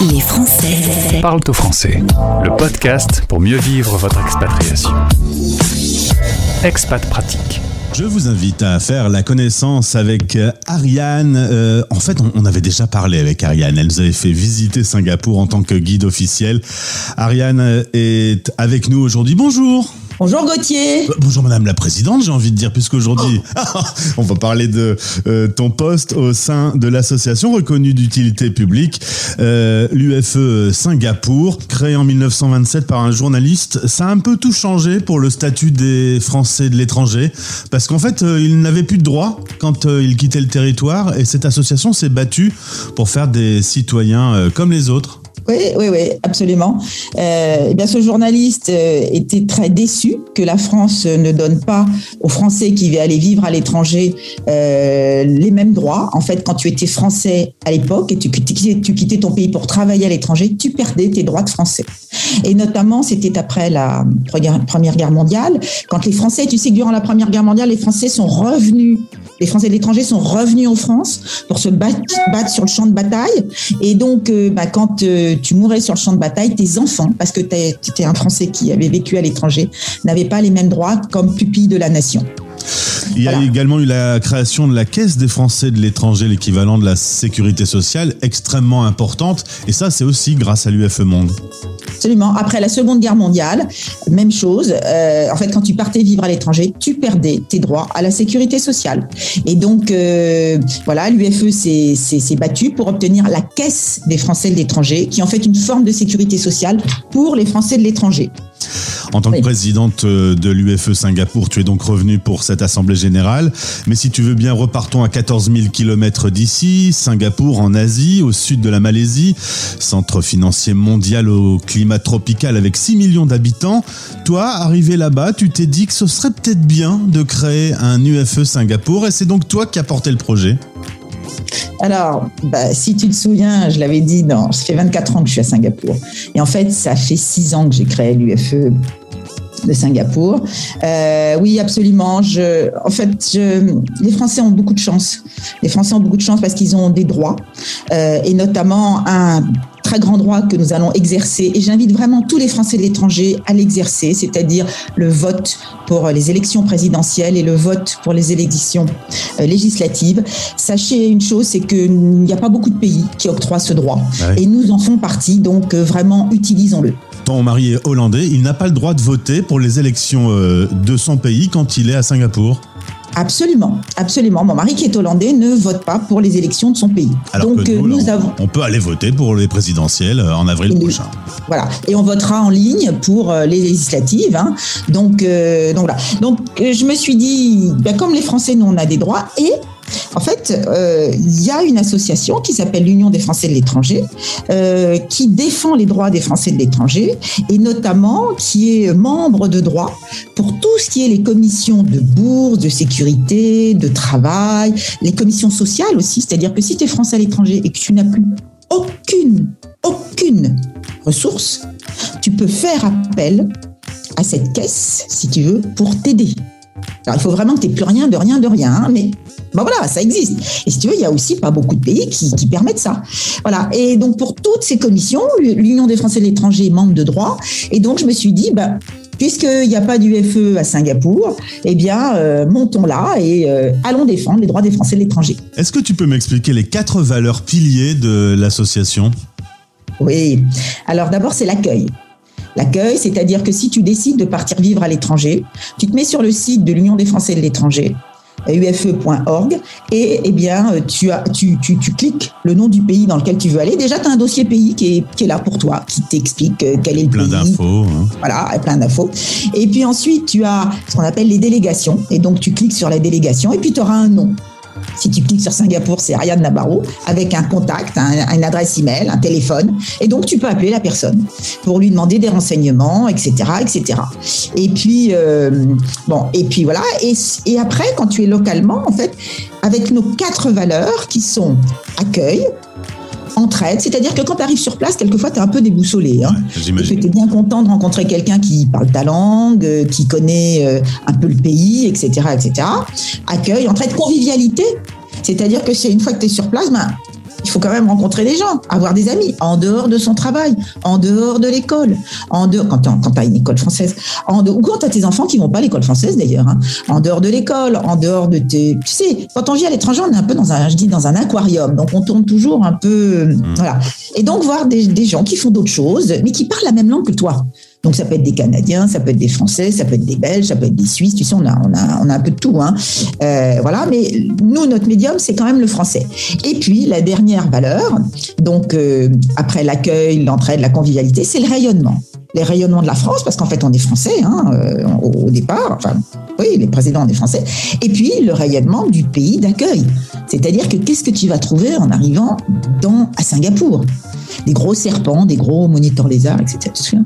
Les Français parlent au français. Le podcast pour mieux vivre votre expatriation. Expat pratique. Je vous invite à faire la connaissance avec euh, Ariane. Euh, en fait, on, on avait déjà parlé avec Ariane. Elle nous avait fait visiter Singapour en tant que guide officiel. Ariane euh, est avec nous aujourd'hui. Bonjour. Bonjour Gauthier. Euh, Bonjour Madame la Présidente, j'ai envie de dire, puisqu'aujourd'hui, on va parler de euh, ton poste au sein de l'association reconnue d'utilité publique, euh, l'UFE Singapour, créée en 1927 par un journaliste. Ça a un peu tout changé pour le statut des Français de l'étranger, parce qu'en fait, euh, ils n'avaient plus de droits quand ils quittaient le territoire, et cette association s'est battue pour faire des citoyens comme les autres. Oui, oui, oui, absolument. Euh, eh bien, ce journaliste euh, était très déçu que la France ne donne pas aux Français qui veulent aller vivre à l'étranger euh, les mêmes droits. En fait, quand tu étais français à l'époque et tu quittais, tu quittais ton pays pour travailler à l'étranger, tu perdais tes droits de français. Et notamment, c'était après la Première Guerre mondiale, quand les Français, tu sais que durant la Première Guerre mondiale, les Français sont revenus les Français de l'étranger sont revenus en France pour se battre, sur le champ de bataille. Et donc, euh, bah, quand euh, tu mourais sur le champ de bataille, tes enfants, parce que tu étais un Français qui avait vécu à l'étranger, n'avaient pas les mêmes droits comme pupille de la nation. Il y a Voilà. également eu la création de la Caisse des Français de l'étranger, l'équivalent de la sécurité sociale, extrêmement importante. Et ça, c'est aussi grâce à l'UFE Monde. Absolument. Après la Seconde Guerre mondiale, même chose. Euh, en fait, quand tu partais vivre à l'étranger, tu perdais tes droits à la sécurité sociale. Et donc, euh, voilà, l'UFE s'est battue pour obtenir la Caisse des Français de l'étranger, qui est en fait une forme de sécurité sociale pour les Français de l'étranger. En tant que Oui. présidente euh, de l'UFE Singapour, tu es donc revenue pour cette assemblée générale. Mais si tu veux bien, repartons à 14 000 kilomètres d'ici, Singapour en Asie, au sud de la Malaisie, centre financier mondial au climat tropical avec 6 millions d'habitants. Toi, arrivé là-bas, tu t'es dit que ce serait peut-être bien de créer un UFE Singapour et c'est donc toi qui as porté le projet. Alors, bah, si tu te souviens, je l'avais dit, non, ça fait 24 ans que je suis à Singapour. Et en fait, ça fait 6 ans que j'ai créé l'UFE de Singapour. Euh, oui, absolument. En fait, les Français ont beaucoup de chance. Les Français ont beaucoup de chance parce qu'ils ont des droits, euh, et notamment un très grand droit que nous allons exercer. Et j'invite vraiment tous les Français de l'étranger à l'exercer, c'est-à-dire le vote pour les élections présidentielles et le vote pour les élections euh, législatives. Sachez une chose, c'est qu'il n'y a pas beaucoup de pays qui octroient ce droit. Et nous en faisons partie, donc euh, vraiment, utilisons-le. Ton mari est hollandais, il n'a pas le droit de voter pour les élections euh, de son pays quand il est à Singapour? Absolument, absolument. Mon mari qui est hollandais ne vote pas pour les élections de son pays. Alors Donc que nous, nous là, on, avons on peut aller voter pour les présidentielles euh, en avril prochain. voilà et on votera en ligne pour euh, les législatives. hein. Donc euh, donc. Donc je me suis dit ben, comme les Français nous on a des droits et en fait, euh, il y a une association qui s'appelle l'Union des Français de l'étranger, euh, qui défend les droits des Français de l'étranger et notamment qui est membre de droit pour tout ce qui est les commissions de bourse, de sécurité, de travail, les commissions sociales aussi. C'est-à-dire que si tu es Français à l'étranger et que tu n'as plus aucune, aucune ressource, tu peux faire appel à cette caisse, si tu veux, pour t'aider. Alors, il faut vraiment que tu n'aies plus rien, de rien, de rien, hein, mais ben voilà, ça existe. Et si tu veux, il y a aussi pas beaucoup de pays qui, qui permettent ça. Voilà. Et donc, pour toutes ces commissions, l'Union des Français de l'étranger est membre de droit. Et donc, je me suis dit, ben, puisqu'il n'y a pas d'UFE à Singapour, eh bien, euh, montons là et euh, allons défendre les droits des Français de l'étranger. Est-ce que tu peux m'expliquer les quatre valeurs piliers de l'association? Oui. Alors d'abord, c'est l'accueil. L'accueil, c'est-à-dire que si tu décides de partir vivre à l'étranger, tu te mets sur le site de l'Union des Français de l'étranger, ufe.org, et eh bien, tu, as, tu, tu, tu cliques le nom du pays dans lequel tu veux aller. Déjà, tu as un dossier pays qui est, qui est là pour toi, qui t'explique euh, quel est le Plein pays, d'infos. hein. voilà, plein d'infos. Et puis ensuite, tu as ce qu'on appelle les délégations. Et donc, tu cliques sur la délégation et puis tu auras un nom. Si tu cliques sur Singapour, c'est Ariane Nabarro, avec un contact, un- une adresse email, un téléphone. Et donc, tu peux appeler la personne pour lui demander des renseignements, etc., etc. Et puis, euh, bon, et puis voilà. Et, et après, quand tu es localement, en fait, avec nos quatre valeurs qui sont accueil, entraide, c'est-à-dire que quand tu arrives sur place, quelquefois, tu es un peu déboussolé. Hein Ouais, tu es bien content de rencontrer quelqu'un qui parle ta langue, euh, qui connaît euh, un peu le pays, etc., etc. Accueil, entraide, convivialité. C'est-à-dire que c'est une fois que tu es sur place, ben, il faut quand même rencontrer des gens, avoir des amis, en dehors de son travail, en dehors de l'école, en dehors, quand tu as une école française, en dehors, ou quand tu as tes enfants qui vont pas à l'école française d'ailleurs, hein, en dehors de l'école, en dehors de tes. Tu sais, quand on vit à l'étranger, on est un peu dans un, je dis, dans un aquarium, donc on tourne toujours un peu. Mmh. Voilà. Et donc voir des, des gens qui font d'autres choses, mais qui parlent la même langue que toi. Donc ça peut être des Canadiens, ça peut être des Français, ça peut être des Belges, ça peut être des Suisses. Tu sais, on a, on a, on a un peu de tout. Hein. Euh, voilà, mais nous, notre médium, c'est quand même le français. Et puis la dernière valeur, donc euh, après l'accueil, l'entraide, la convivialité, c'est le rayonnement. Les rayonnements de la France, parce qu'en fait, on est français hein, euh, au, départ. Enfin, oui, les présidents, on est français. Et puis le rayonnement du pays d'accueil. C'est-à-dire que qu'est-ce que tu vas trouver en arrivant dans, à Singapour? Des gros serpents, des gros moniteurs lézards, etc.